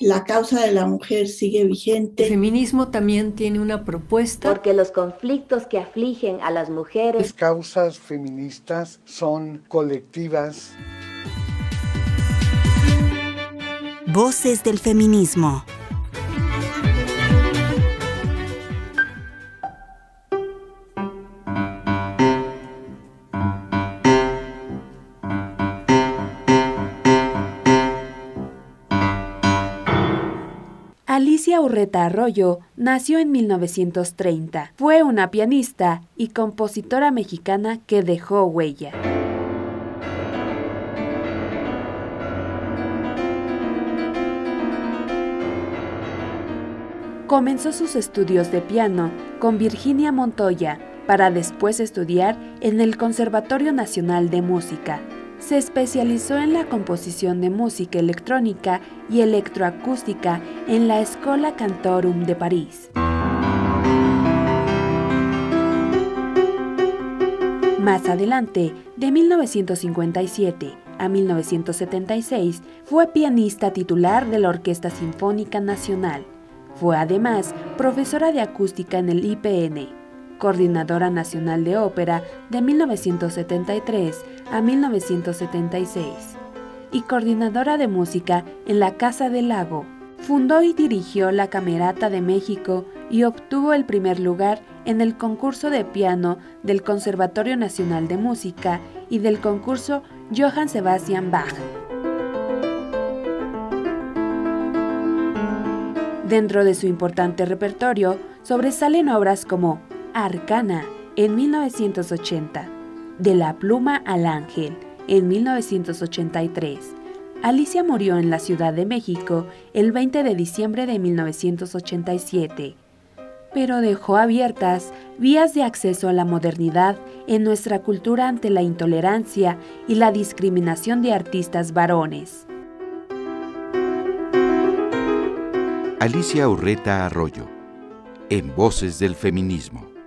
la causa de la mujer sigue vigente. El feminismo también tiene una propuesta. Porque los conflictos que afligen a las mujeres. Las causas feministas son colectivas. Voces del feminismo. Alicia Urreta Arroyo nació en 1930. Fue una pianista y compositora mexicana que dejó huella. Comenzó sus estudios de piano con Virginia Montoya para después estudiar en el Conservatorio Nacional de Música. Se especializó en la composición de música electrónica y electroacústica en la Escola Cantorum de París. Más adelante, de 1957 a 1976, fue pianista titular de la Orquesta Sinfónica Nacional fue además profesora de acústica en el IPN, coordinadora nacional de ópera de 1973 a 1976 y coordinadora de música en la Casa del Lago. Fundó y dirigió la Camerata de México y obtuvo el primer lugar en el concurso de piano del Conservatorio Nacional de Música y del concurso Johann Sebastian Bach. Dentro de su importante repertorio sobresalen obras como Arcana en 1980, De la pluma al ángel en 1983. Alicia murió en la Ciudad de México el 20 de diciembre de 1987, pero dejó abiertas vías de acceso a la modernidad en nuestra cultura ante la intolerancia y la discriminación de artistas varones. Alicia Urreta Arroyo, en Voces del Feminismo.